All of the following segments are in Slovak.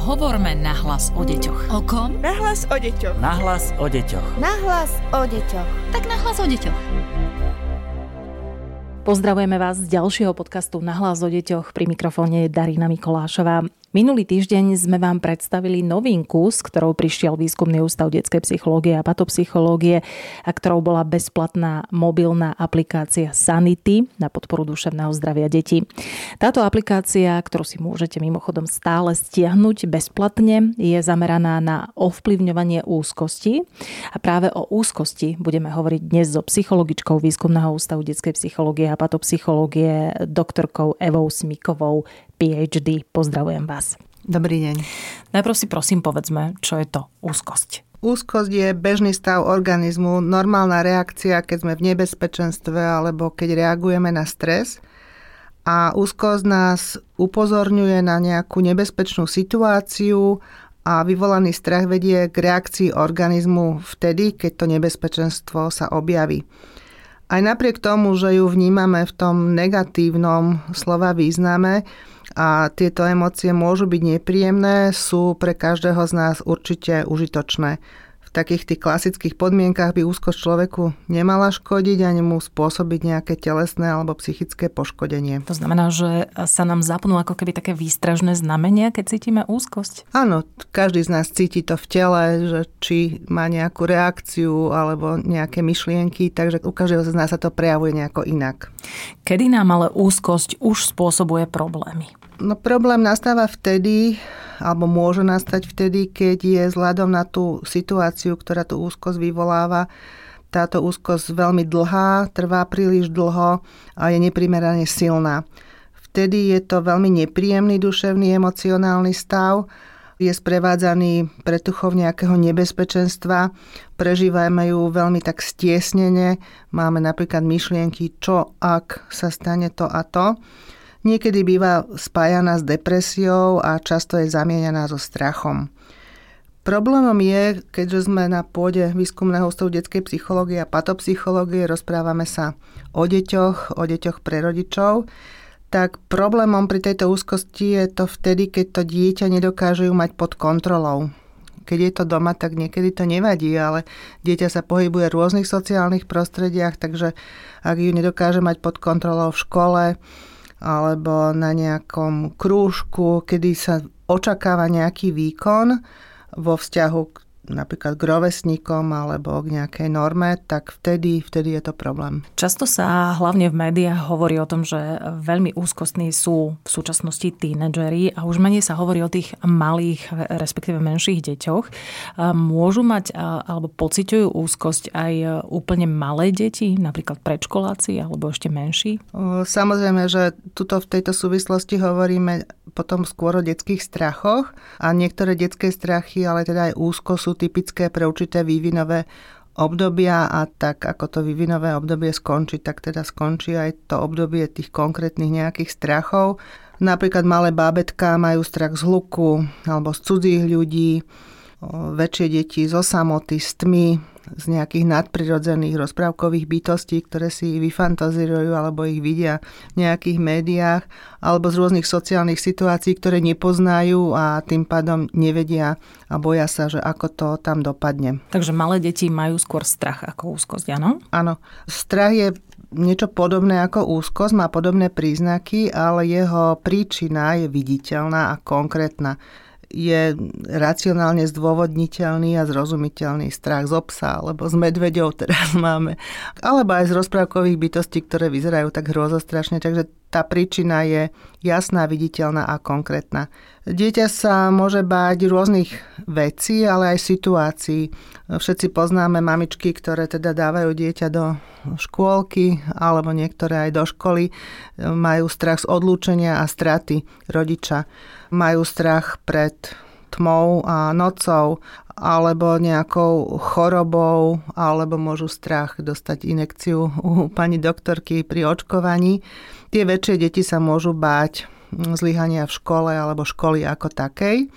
Hovorme nahlas o deťoch. O kom? Nahlas o deťoch. Nahlas o deťoch. Nahlas o deťoch. Tak nahlas o deťoch. Pozdravujeme vás z ďalšieho podcastu Nahlas o deťoch. Pri mikrofóne je Darina Mikolášová. Minulý týždeň sme vám predstavili novinku, s ktorou prišiel Výskumný ústav detskej psychológie a patopsychológie a ktorou bola bezplatná mobilná aplikácia Sanity na podporu duševného zdravia detí. Táto aplikácia, ktorú si môžete mimochodom stále stiahnuť bezplatne, je zameraná na ovplyvňovanie úzkosti a práve o úzkosti budeme hovoriť dnes so psychologičkou Výskumného ústavu detskej psychológie a patopsychológie doktorkou Evou Smikovou PhD. Pozdravujem vás. Dobrý deň. Najprv si prosím povedzme, čo je to úzkosť. Úzkosť je bežný stav organizmu, normálna reakcia, keď sme v nebezpečenstve alebo keď reagujeme na stres. A úzkosť nás upozorňuje na nejakú nebezpečnú situáciu a vyvolaný strach vedie k reakcii organizmu vtedy, keď to nebezpečenstvo sa objaví. Aj napriek tomu, že ju vnímame v tom negatívnom slova význame a tieto emócie môžu byť nepríjemné, sú pre každého z nás určite užitočné v takých tých klasických podmienkach by úzkosť človeku nemala škodiť ani mu spôsobiť nejaké telesné alebo psychické poškodenie. To znamená, že sa nám zapnú ako keby také výstražné znamenia, keď cítime úzkosť? Áno, každý z nás cíti to v tele, že či má nejakú reakciu alebo nejaké myšlienky, takže u každého z nás sa to prejavuje nejako inak. Kedy nám ale úzkosť už spôsobuje problémy? No problém nastáva vtedy, alebo môže nastať vtedy, keď je vzhľadom na tú situáciu, ktorá tú úzkosť vyvoláva, táto úzkosť veľmi dlhá, trvá príliš dlho a je neprimerane silná. Vtedy je to veľmi nepríjemný duševný emocionálny stav, je sprevádzaný pretuchov nejakého nebezpečenstva, prežívame ju veľmi tak stiesnene, máme napríklad myšlienky, čo ak sa stane to a to. Niekedy býva spájaná s depresiou a často je zamieňaná so strachom. Problémom je, keďže sme na pôde výskumného ústavu detskej psychológie a patopsychológie, rozprávame sa o deťoch, o deťoch pre rodičov, tak problémom pri tejto úzkosti je to vtedy, keď to dieťa nedokáže mať pod kontrolou. Keď je to doma, tak niekedy to nevadí, ale dieťa sa pohybuje v rôznych sociálnych prostrediach, takže ak ju nedokáže mať pod kontrolou v škole, alebo na nejakom krúžku, kedy sa očakáva nejaký výkon vo vzťahu k napríklad k rovesníkom alebo k nejakej norme, tak vtedy, vtedy je to problém. Často sa hlavne v médiách hovorí o tom, že veľmi úzkostní sú v súčasnosti tínedžeri a už menej sa hovorí o tých malých, respektíve menších deťoch. Môžu mať alebo pociťujú úzkosť aj úplne malé deti, napríklad predškoláci alebo ešte menší? Samozrejme, že tuto v tejto súvislosti hovoríme potom skôr o detských strachoch a niektoré detské strachy, ale teda aj úzko sú typické pre určité vývinové obdobia a tak ako to vývinové obdobie skončí, tak teda skončí aj to obdobie tých konkrétnych nejakých strachov. Napríklad malé bábetka majú strach z hluku alebo z cudzích ľudí, väčšie deti zo samoty, z tmy, z nejakých nadprirodzených rozprávkových bytostí, ktoré si vyfantazírujú alebo ich vidia v nejakých médiách, alebo z rôznych sociálnych situácií, ktoré nepoznajú a tým pádom nevedia a boja sa, že ako to tam dopadne. Takže malé deti majú skôr strach ako úzkosť, áno? Áno. Strach je niečo podobné ako úzkosť, má podobné príznaky, ale jeho príčina je viditeľná a konkrétna je racionálne zdôvodniteľný a zrozumiteľný strach z obsa, alebo z medveďov teraz máme, alebo aj z rozprávkových bytostí, ktoré vyzerajú tak hrozostrašne, takže tá príčina je jasná, viditeľná a konkrétna. Dieťa sa môže báť rôznych vecí, ale aj situácií. Všetci poznáme mamičky, ktoré teda dávajú dieťa do škôlky alebo niektoré aj do školy. Majú strach z odlúčenia a straty rodiča. Majú strach pred tmou a nocou alebo nejakou chorobou, alebo môžu strach dostať inekciu u pani doktorky pri očkovaní. Tie väčšie deti sa môžu báť zlyhania v škole alebo školy ako takej.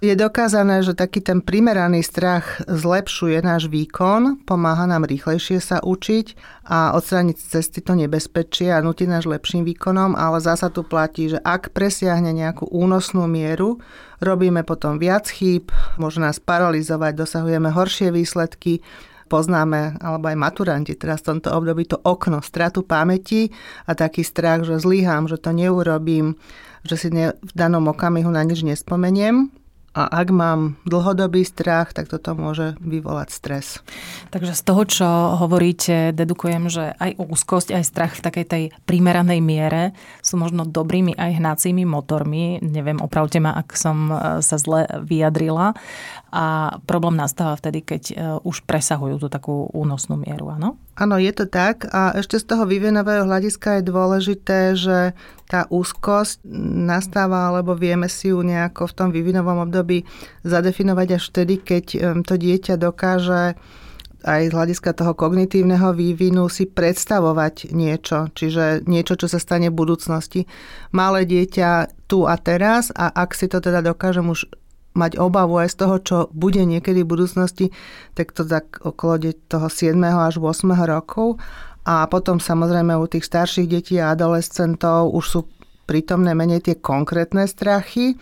Je dokázané, že taký ten primeraný strach zlepšuje náš výkon, pomáha nám rýchlejšie sa učiť a odstrániť cesty to nebezpečie a nutí náš lepším výkonom, ale zasa tu platí, že ak presiahne nejakú únosnú mieru, robíme potom viac chýb, môže nás paralizovať, dosahujeme horšie výsledky, poznáme, alebo aj maturanti teraz v tomto období to okno, stratu pamäti a taký strach, že zlyhám, že to neurobím, že si ne, v danom okamihu na nič nespomeniem. A ak mám dlhodobý strach, tak toto môže vyvolať stres. Takže z toho, čo hovoríte, dedukujem, že aj úzkosť, aj strach v takej tej primeranej miere sú možno dobrými aj hnacími motormi. Neviem, opravte ma, ak som e, sa zle vyjadrila. A problém nastáva vtedy, keď e, už presahujú tú takú únosnú mieru, áno? Áno, je to tak. A ešte z toho vývinového hľadiska je dôležité, že tá úzkosť nastáva, alebo vieme si ju nejako v tom vývinovom období zadefinovať až vtedy, keď to dieťa dokáže aj z hľadiska toho kognitívneho vývinu si predstavovať niečo, čiže niečo, čo sa stane v budúcnosti. Malé dieťa tu a teraz a ak si to teda dokážem už mať obavu aj z toho, čo bude niekedy v budúcnosti, tak to tak okolo toho 7. až 8. rokov. A potom samozrejme u tých starších detí a adolescentov už sú prítomné menej tie konkrétne strachy,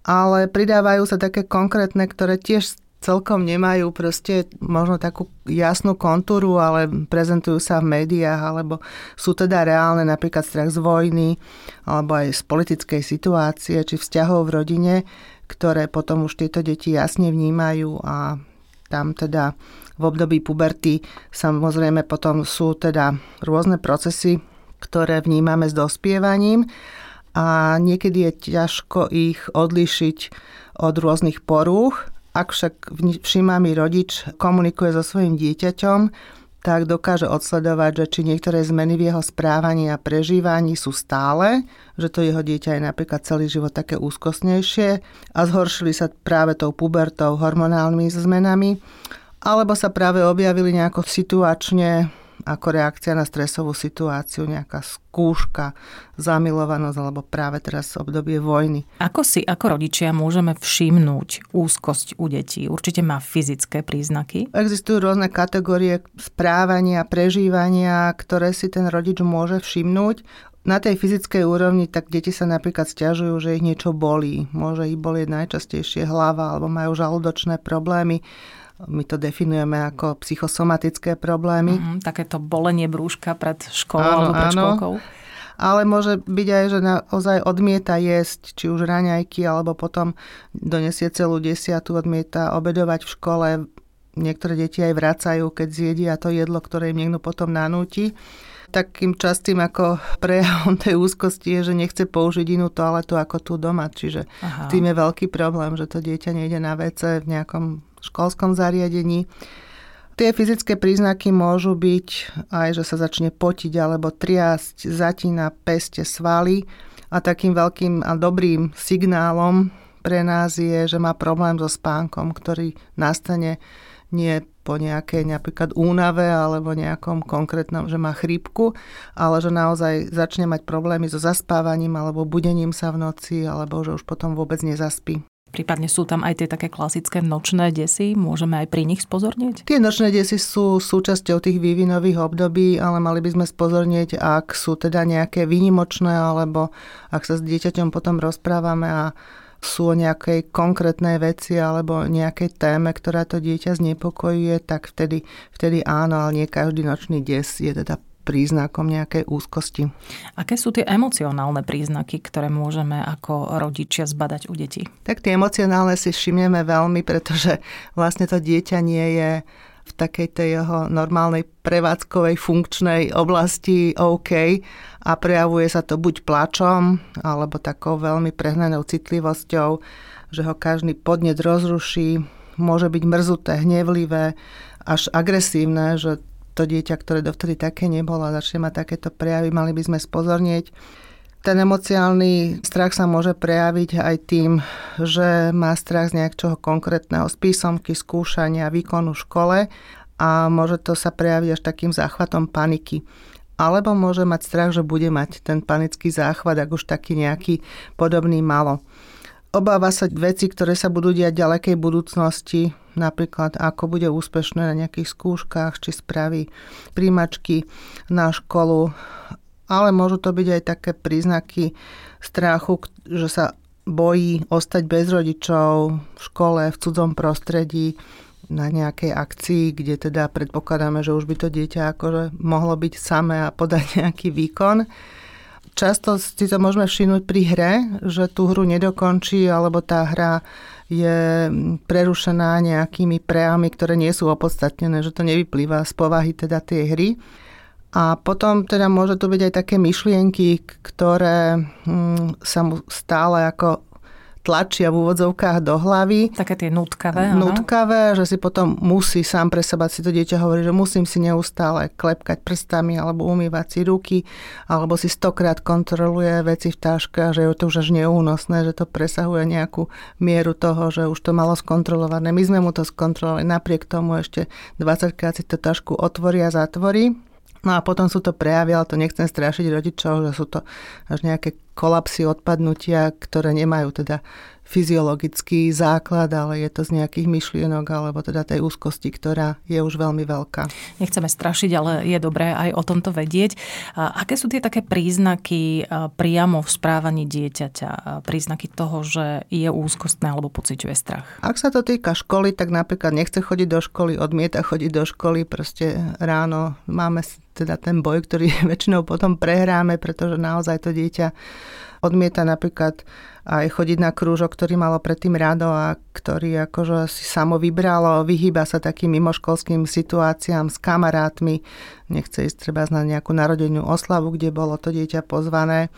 ale pridávajú sa také konkrétne, ktoré tiež celkom nemajú proste možno takú jasnú kontúru, ale prezentujú sa v médiách, alebo sú teda reálne, napríklad strach z vojny, alebo aj z politickej situácie, či vzťahov v rodine, ktoré potom už tieto deti jasne vnímajú a tam teda v období puberty samozrejme potom sú teda rôzne procesy, ktoré vnímame s dospievaním a niekedy je ťažko ich odlišiť od rôznych porúch. Ak však všímavý rodič komunikuje so svojím dieťaťom, tak dokáže odsledovať, že či niektoré zmeny v jeho správaní a prežívaní sú stále, že to jeho dieťa je napríklad celý život také úzkostnejšie a zhoršili sa práve tou pubertou, hormonálnymi zmenami, alebo sa práve objavili nejako situačne ako reakcia na stresovú situáciu, nejaká skúška, zamilovanosť alebo práve teraz obdobie vojny. Ako si ako rodičia môžeme všimnúť úzkosť u detí? Určite má fyzické príznaky? Existujú rôzne kategórie správania, prežívania, ktoré si ten rodič môže všimnúť. Na tej fyzickej úrovni tak deti sa napríklad stiažujú, že ich niečo bolí. Môže ich bolieť najčastejšie hlava alebo majú žalúdočné problémy my to definujeme ako psychosomatické problémy. Mm, takéto bolenie brúška pred školou áno, alebo pred áno. školkou. Ale môže byť aj, že naozaj odmieta jesť, či už raňajky, alebo potom donesie celú desiatu, odmieta obedovať v škole. Niektoré deti aj vracajú, keď zjedia to jedlo, ktoré im niekto potom nanúti takým častým ako prejavom tej úzkosti je, že nechce použiť inú toaletu ako tu doma. Čiže Aha. tým je veľký problém, že to dieťa nejde na WC v nejakom školskom zariadení. Tie fyzické príznaky môžu byť aj, že sa začne potiť alebo triasť, zatína peste svaly a takým veľkým a dobrým signálom pre nás je, že má problém so spánkom, ktorý nastane nie po nejakej napríklad únave alebo nejakom konkrétnom, že má chrípku, ale že naozaj začne mať problémy so zaspávaním alebo budením sa v noci alebo že už potom vôbec nezaspí. Prípadne sú tam aj tie také klasické nočné desy, môžeme aj pri nich spozornieť? Tie nočné desy sú súčasťou tých vývinových období, ale mali by sme spozornieť, ak sú teda nejaké výnimočné, alebo ak sa s dieťaťom potom rozprávame a sú o nejakej konkrétnej veci alebo nejakej téme, ktorá to dieťa znepokojuje, tak vtedy, vtedy áno, ale nie každý nočný des je teda príznakom nejakej úzkosti. Aké sú tie emocionálne príznaky, ktoré môžeme ako rodičia zbadať u detí? Tak tie emocionálne si všimneme veľmi, pretože vlastne to dieťa nie je v takej tej jeho normálnej prevádzkovej funkčnej oblasti OK a prejavuje sa to buď plačom, alebo takou veľmi prehnanou citlivosťou, že ho každý podnet rozruší, môže byť mrzuté, hnevlivé, až agresívne, že to dieťa, ktoré dovtedy také nebolo a začne mať takéto prejavy, mali by sme spozornieť. Ten emociálny strach sa môže prejaviť aj tým, že má strach z nejakého konkrétneho, z písomky, skúšania, výkonu v škole a môže to sa prejaviť až takým záchvatom paniky. Alebo môže mať strach, že bude mať ten panický záchvat, ak už taký nejaký podobný malo. obáva sa veci, ktoré sa budú diať v ďalekej budúcnosti, napríklad ako bude úspešné na nejakých skúškach, či spraví príjmačky na školu, ale môžu to byť aj také príznaky strachu, že sa bojí ostať bez rodičov v škole, v cudzom prostredí, na nejakej akcii, kde teda predpokladáme, že už by to dieťa akože mohlo byť samé a podať nejaký výkon. Často si to môžeme všimnúť pri hre, že tú hru nedokončí, alebo tá hra je prerušená nejakými prejavmi, ktoré nie sú opodstatnené, že to nevyplýva z povahy teda tej hry. A potom teda môže to byť aj také myšlienky, ktoré sa mu stále ako tlačia v úvodzovkách do hlavy. Také tie nutkavé. Nutkavé, že si potom musí sám pre seba si to dieťa hovorí, že musím si neustále klepkať prstami alebo umývať si ruky, alebo si stokrát kontroluje veci v táške, že je to už až neúnosné, že to presahuje nejakú mieru toho, že už to malo skontrolované. My sme mu to skontrolovali, napriek tomu ešte 20 krát si to tašku otvorí a zatvorí. No a potom sú to prejavy, ale to nechcem strašiť rodičov, že sú to až nejaké kolapsy, odpadnutia, ktoré nemajú teda fyziologický základ, ale je to z nejakých myšlienok alebo teda tej úzkosti, ktorá je už veľmi veľká. Nechceme strašiť, ale je dobré aj o tomto vedieť. A aké sú tie také príznaky priamo v správaní dieťaťa? Príznaky toho, že je úzkostné alebo pociťuje strach? Ak sa to týka školy, tak napríklad nechce chodiť do školy, odmieta chodiť do školy, proste ráno máme teda ten boj, ktorý väčšinou potom prehráme, pretože naozaj to dieťa odmieta napríklad aj chodiť na krúžok, ktorý malo predtým rado a ktorý akože si samo vybralo, vyhýba sa takým mimoškolským situáciám s kamarátmi, nechce ísť treba na nejakú narodennú oslavu, kde bolo to dieťa pozvané.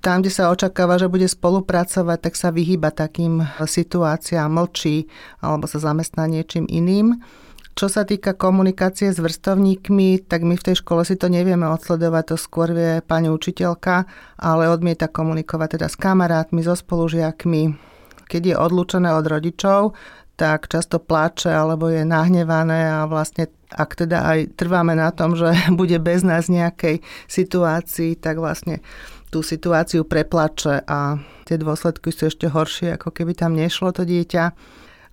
Tam, kde sa očakáva, že bude spolupracovať, tak sa vyhýba takým situáciám, mlčí alebo sa zamestná niečím iným. Čo sa týka komunikácie s vrstovníkmi, tak my v tej škole si to nevieme odsledovať, to skôr vie pani učiteľka, ale odmieta komunikovať teda s kamarátmi, so spolužiakmi. Keď je odlúčené od rodičov, tak často pláče alebo je nahnevané a vlastne ak teda aj trváme na tom, že bude bez nás nejakej situácii, tak vlastne tú situáciu preplače a tie dôsledky sú ešte horšie, ako keby tam nešlo to dieťa.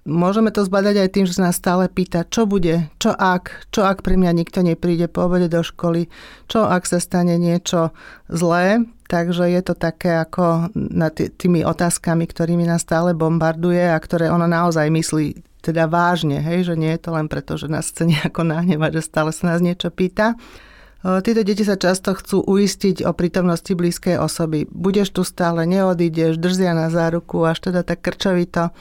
Môžeme to zbadať aj tým, že sa nás stále pýta, čo bude, čo ak, čo ak pri mňa nikto nepríde po obede do školy, čo ak sa stane niečo zlé. Takže je to také ako na tými otázkami, ktorými nás stále bombarduje a ktoré ona naozaj myslí teda vážne, hej, že nie je to len preto, že nás chce nejako nahnevať, že stále sa nás niečo pýta. Títo deti sa často chcú uistiť o prítomnosti blízkej osoby. Budeš tu stále, neodídeš, držia na záruku, až teda tak krčovito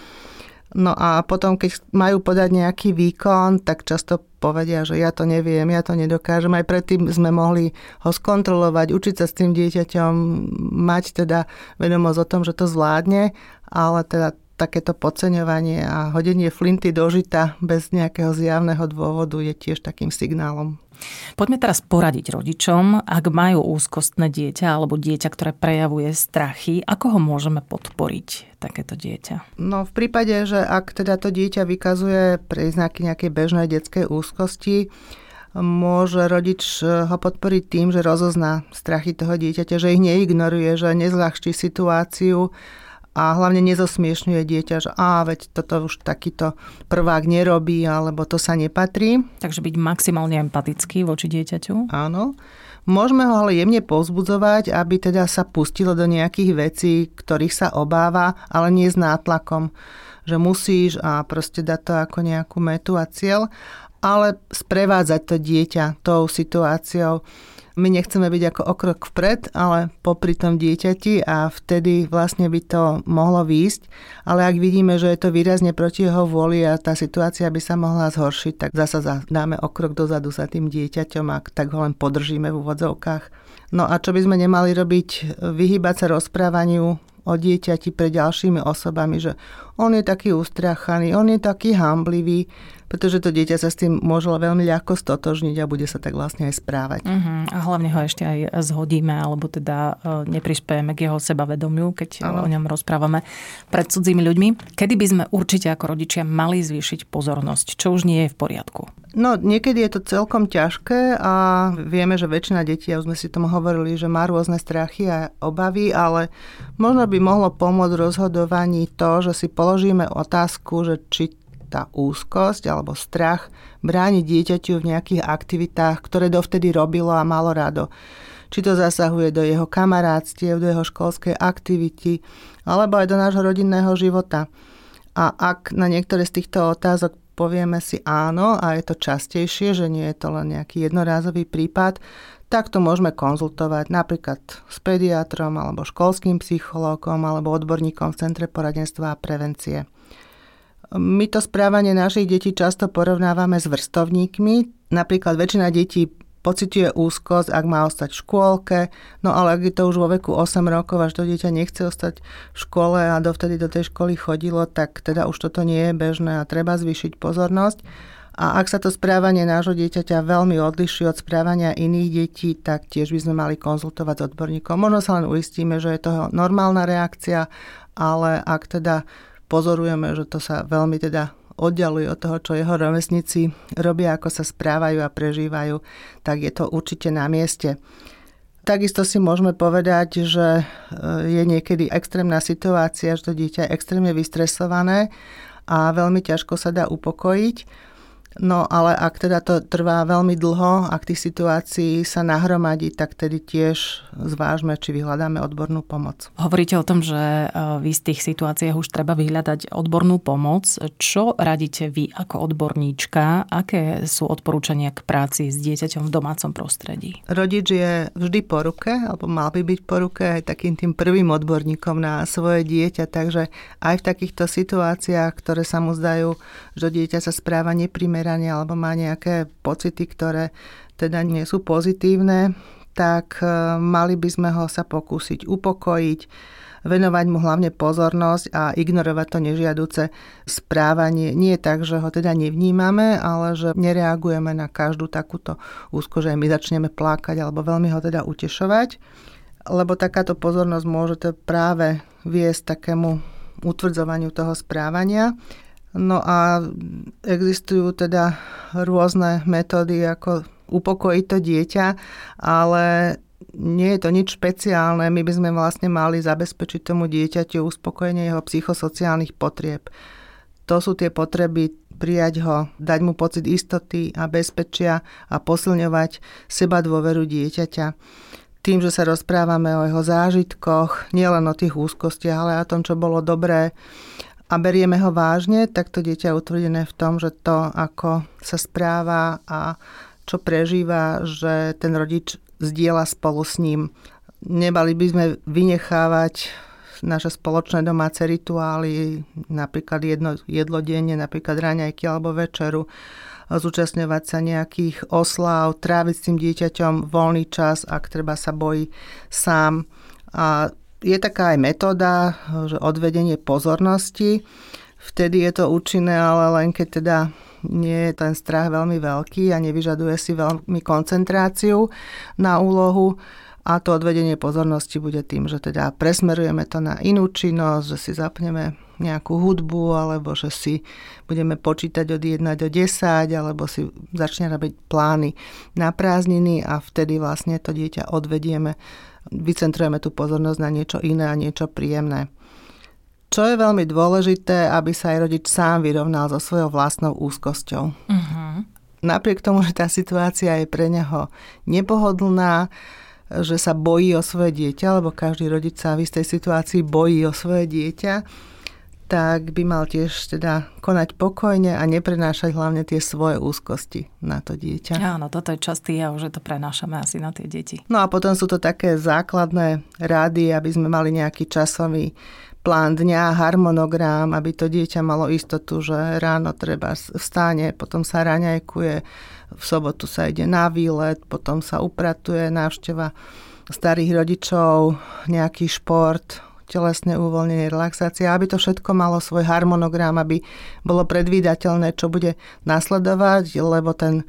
No a potom, keď majú podať nejaký výkon, tak často povedia, že ja to neviem, ja to nedokážem. Aj predtým sme mohli ho skontrolovať, učiť sa s tým dieťaťom, mať teda vedomosť o tom, že to zvládne, ale teda takéto podceňovanie a hodenie flinty do žita bez nejakého zjavného dôvodu je tiež takým signálom. Poďme teraz poradiť rodičom, ak majú úzkostné dieťa alebo dieťa, ktoré prejavuje strachy, ako ho môžeme podporiť, takéto dieťa? No v prípade, že ak teda to dieťa vykazuje príznaky nejakej bežnej detskej úzkosti, môže rodič ho podporiť tým, že rozozná strachy toho dieťaťa, že ich neignoruje, že nezľahčí situáciu, a hlavne nezosmiešňuje dieťa, že á, veď toto už takýto prvák nerobí, alebo to sa nepatrí. Takže byť maximálne empatický voči dieťaťu. Áno. Môžeme ho ale jemne povzbudzovať, aby teda sa pustilo do nejakých vecí, ktorých sa obáva, ale nie s nátlakom, že musíš a proste dať to ako nejakú metu a cieľ, ale sprevádzať to dieťa tou situáciou my nechceme byť ako okrok vpred, ale popri tom dieťati a vtedy vlastne by to mohlo výjsť. Ale ak vidíme, že je to výrazne proti jeho vôli a tá situácia by sa mohla zhoršiť, tak zasa dáme okrok dozadu za tým dieťaťom a tak ho len podržíme v úvodzovkách. No a čo by sme nemali robiť? Vyhýbať sa rozprávaniu o dieťati pre ďalšími osobami, že on je taký ustrachaný, on je taký hamblivý, pretože to dieťa sa s tým môže veľmi ľahko stotožniť a bude sa tak vlastne aj správať. Uh-huh. A hlavne ho ešte aj zhodíme, alebo teda uh, neprispiejeme k jeho sebavedomiu, keď ano. o ňom rozprávame pred cudzími ľuďmi. Kedy by sme určite ako rodičia mali zvýšiť pozornosť, čo už nie je v poriadku? No, niekedy je to celkom ťažké a vieme, že väčšina detí, a už sme si tomu hovorili, že má rôzne strachy a obavy, ale možno by mohlo pomôcť rozhodovaní to, že si položíme otázku, že či tá úzkosť alebo strach bráni dieťaťu v nejakých aktivitách, ktoré dovtedy robilo a malo rado. Či to zasahuje do jeho kamarátstiev, do jeho školskej aktivity, alebo aj do nášho rodinného života. A ak na niektoré z týchto otázok povieme si áno a je to častejšie, že nie je to len nejaký jednorázový prípad, tak to môžeme konzultovať napríklad s pediatrom alebo školským psychológom alebo odborníkom v Centre poradenstva a prevencie. My to správanie našich detí často porovnávame s vrstovníkmi. Napríklad väčšina detí pociťuje úzkosť, ak má ostať v škôlke, no ale ak je to už vo veku 8 rokov, až to dieťa nechce ostať v škole a dovtedy do tej školy chodilo, tak teda už toto nie je bežné a treba zvýšiť pozornosť. A ak sa to správanie nášho dieťaťa veľmi odliší od správania iných detí, tak tiež by sme mali konzultovať s odborníkom. Možno sa len uistíme, že je to normálna reakcia, ale ak teda pozorujeme, že to sa veľmi teda oddialuje od toho, čo jeho rovesníci robia, ako sa správajú a prežívajú, tak je to určite na mieste. Takisto si môžeme povedať, že e, je niekedy extrémna situácia, že to dieťa je extrémne vystresované a veľmi ťažko sa dá upokojiť No ale ak teda to trvá veľmi dlho, ak tých situácií sa nahromadí, tak tedy tiež zvážme, či vyhľadáme odbornú pomoc. Hovoríte o tom, že e, v istých situáciách už treba vyhľadať odbornú pomoc. Čo radíte vy ako odborníčka? Aké sú odporúčania k práci s dieťaťom v domácom prostredí? Rodič je vždy po ruke, alebo mal by byť po ruke aj takým tým prvým odborníkom na svoje dieťa, takže aj v takýchto situáciách, ktoré sa mu zdajú, že dieťa sa správa neprimerane, zomieranie alebo má nejaké pocity, ktoré teda nie sú pozitívne, tak e, mali by sme ho sa pokúsiť upokojiť, venovať mu hlavne pozornosť a ignorovať to nežiaduce správanie. Nie je tak, že ho teda nevnímame, ale že nereagujeme na každú takúto úzko, že my začneme plakať alebo veľmi ho teda utešovať, lebo takáto pozornosť môže práve viesť takému utvrdzovaniu toho správania No a existujú teda rôzne metódy, ako upokojiť to dieťa, ale nie je to nič špeciálne. My by sme vlastne mali zabezpečiť tomu dieťaťu uspokojenie jeho psychosociálnych potrieb. To sú tie potreby prijať ho, dať mu pocit istoty a bezpečia a posilňovať seba dôveru dieťaťa. Tým, že sa rozprávame o jeho zážitkoch, nielen o tých úzkostiach, ale o tom, čo bolo dobré, a berieme ho vážne, tak to dieťa je utvrdené v tom, že to, ako sa správa a čo prežíva, že ten rodič zdieľa spolu s ním. Nebali by sme vynechávať naše spoločné domáce rituály, napríklad jedno, jedlo denne, napríklad raňajky alebo večeru, zúčastňovať sa nejakých oslav, tráviť s tým dieťaťom voľný čas, ak treba sa bojí sám. A je taká aj metóda, že odvedenie pozornosti. Vtedy je to účinné, ale len keď teda nie je ten strach veľmi veľký a nevyžaduje si veľmi koncentráciu na úlohu. A to odvedenie pozornosti bude tým, že teda presmerujeme to na inú činnosť, že si zapneme nejakú hudbu, alebo že si budeme počítať od 1 do 10, alebo si začne robiť plány na prázdniny a vtedy vlastne to dieťa odvedieme vycentrujeme tú pozornosť na niečo iné a niečo príjemné. Čo je veľmi dôležité, aby sa aj rodič sám vyrovnal so svojou vlastnou úzkosťou. Uh-huh. Napriek tomu, že tá situácia je pre neho nepohodlná, že sa bojí o svoje dieťa, lebo každý rodič sa v istej situácii bojí o svoje dieťa, tak by mal tiež teda konať pokojne a neprenášať hlavne tie svoje úzkosti na to dieťa. Áno, toto je častý jav, že to prenášame asi na tie deti. No a potom sú to také základné rady, aby sme mali nejaký časový plán dňa, harmonogram, aby to dieťa malo istotu, že ráno treba vstáne, potom sa raňajkuje, v sobotu sa ide na výlet, potom sa upratuje návšteva starých rodičov, nejaký šport, telesné uvoľnenie, relaxácia, aby to všetko malo svoj harmonogram, aby bolo predvídateľné, čo bude nasledovať, lebo ten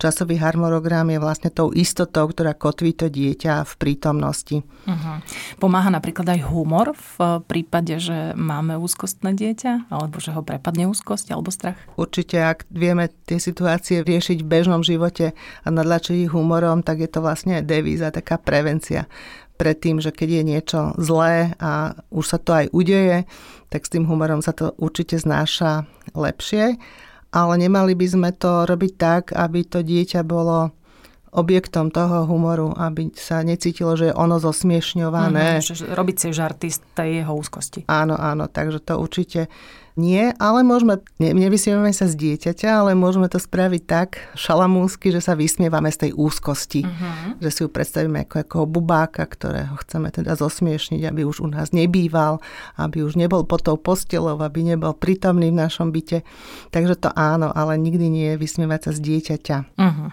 časový harmonogram je vlastne tou istotou, ktorá kotví to dieťa v prítomnosti. Uh-huh. Pomáha napríklad aj humor v prípade, že máme úzkostné dieťa, alebo že ho prepadne úzkosť alebo strach? Určite, ak vieme tie situácie riešiť v bežnom živote a nadlačiť ich humorom, tak je to vlastne devíza, taká prevencia pred tým, že keď je niečo zlé a už sa to aj udeje, tak s tým humorom sa to určite znáša lepšie ale nemali by sme to robiť tak, aby to dieťa bolo objektom toho humoru, aby sa necítilo, že je ono zosmiešňované. Mm, robiť si žarty z tej jeho úzkosti. Áno, áno, takže to určite nie, ale môžeme, ne, nevysmievame sa z dieťaťa, ale môžeme to spraviť tak šalamúnsky, že sa vysmievame z tej úzkosti. Uh-huh. Že si ju predstavíme ako, ako bubáka, ktorého chceme teda zosmiešniť, aby už u nás nebýval, aby už nebol pod tou postelou, aby nebol prítomný v našom byte. Takže to áno, ale nikdy nie je vysmievať sa z dieťaťa. Uh-huh.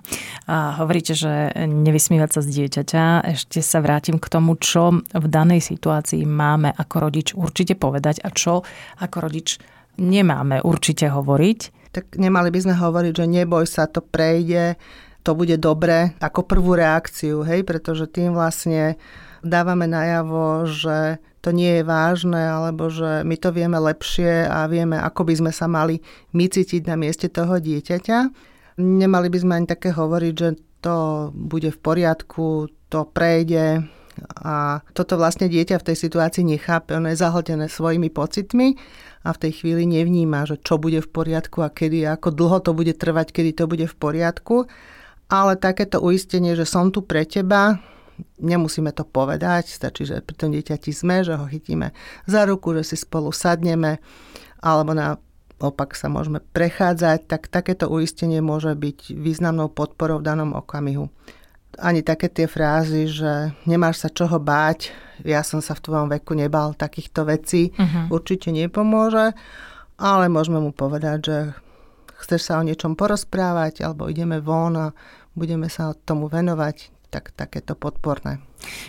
A hovoríte, že nevysmievať sa z dieťaťa. Ešte sa vrátim k tomu, čo v danej situácii máme ako rodič určite povedať a čo ako rodič nemáme určite hovoriť. Tak nemali by sme hovoriť, že neboj sa, to prejde, to bude dobre, ako prvú reakciu, hej, pretože tým vlastne dávame najavo, že to nie je vážne, alebo že my to vieme lepšie a vieme, ako by sme sa mali my cítiť na mieste toho dieťaťa. Nemali by sme ani také hovoriť, že to bude v poriadku, to prejde, a toto vlastne dieťa v tej situácii nechápe, ono je zahltené svojimi pocitmi a v tej chvíli nevníma, že čo bude v poriadku a kedy, ako dlho to bude trvať, kedy to bude v poriadku. Ale takéto uistenie, že som tu pre teba, nemusíme to povedať, stačí, že pri tom dieťati sme, že ho chytíme za ruku, že si spolu sadneme, alebo na opak sa môžeme prechádzať, tak takéto uistenie môže byť významnou podporou v danom okamihu ani také tie frázy, že nemáš sa čoho báť, ja som sa v tvojom veku nebal takýchto vecí, uh-huh. určite nepomôže, ale môžeme mu povedať, že chceš sa o niečom porozprávať, alebo ideme von a budeme sa tomu venovať, tak takéto podporné.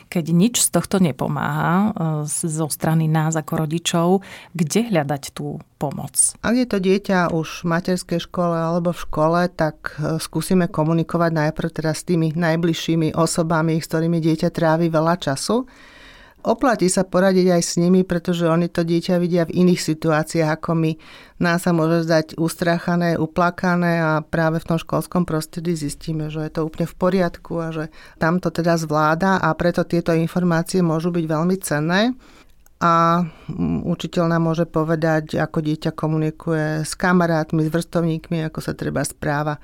Keď nič z tohto nepomáha e, zo strany nás ako rodičov, kde hľadať tú pomoc? Ak je to dieťa už v materskej škole alebo v škole, tak e, skúsime komunikovať najprv teda s tými najbližšími osobami, s ktorými dieťa trávi veľa času Oplatí sa poradiť aj s nimi, pretože oni to dieťa vidia v iných situáciách ako my. Nás sa môže zdať ustrachané, uplakané a práve v tom školskom prostredí zistíme, že je to úplne v poriadku a že tam to teda zvláda a preto tieto informácie môžu byť veľmi cenné a mm, učiteľ nám môže povedať, ako dieťa komunikuje s kamarátmi, s vrstovníkmi, ako sa treba správa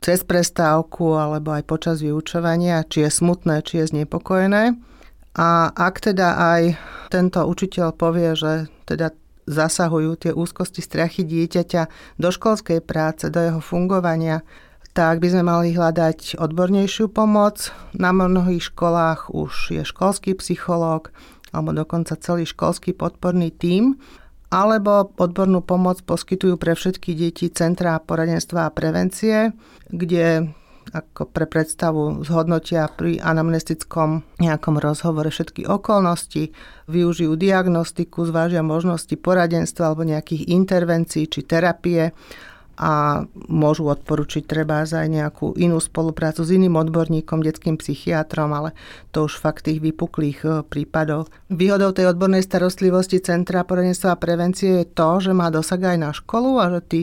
cez prestávku alebo aj počas vyučovania, či je smutné, či je znepokojené. A ak teda aj tento učiteľ povie, že teda zasahujú tie úzkosti, strachy dieťaťa do školskej práce, do jeho fungovania, tak by sme mali hľadať odbornejšiu pomoc. Na mnohých školách už je školský psychológ alebo dokonca celý školský podporný tím, alebo odbornú pomoc poskytujú pre všetky deti Centra poradenstva a prevencie, kde ako pre predstavu zhodnotia pri anamnestickom nejakom rozhovore všetky okolnosti, využijú diagnostiku, zvážia možnosti poradenstva alebo nejakých intervencií či terapie a môžu odporučiť treba aj nejakú inú spoluprácu s iným odborníkom, detským psychiatrom, ale to už fakt tých vypuklých e, prípadov. Výhodou tej odbornej starostlivosti Centra poradenstva a prevencie je to, že má dosah aj na školu a že tí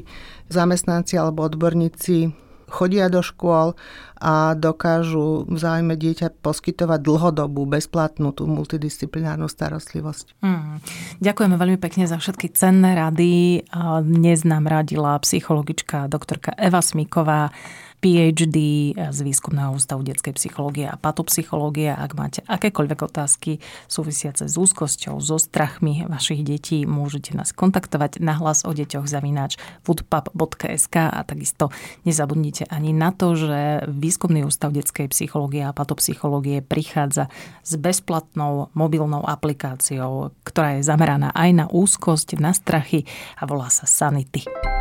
zamestnanci alebo odborníci chodia do škôl a dokážu v záujme dieťa poskytovať dlhodobú, bezplatnú tú multidisciplinárnu starostlivosť. Mm. Ďakujeme veľmi pekne za všetky cenné rady. Dnes nám radila psychologička doktorka Eva Smiková. PhD z Výskumného ústavu detskej psychológie a patopsychológie. Ak máte akékoľvek otázky súvisiace s úzkosťou, so strachmi vašich detí, môžete nás kontaktovať na hlas o deťoch zavináč foodpub.sk a takisto nezabudnite ani na to, že Výskumný ústav detskej psychológie a patopsychológie prichádza s bezplatnou mobilnou aplikáciou, ktorá je zameraná aj na úzkosť, na strachy a volá sa Sanity.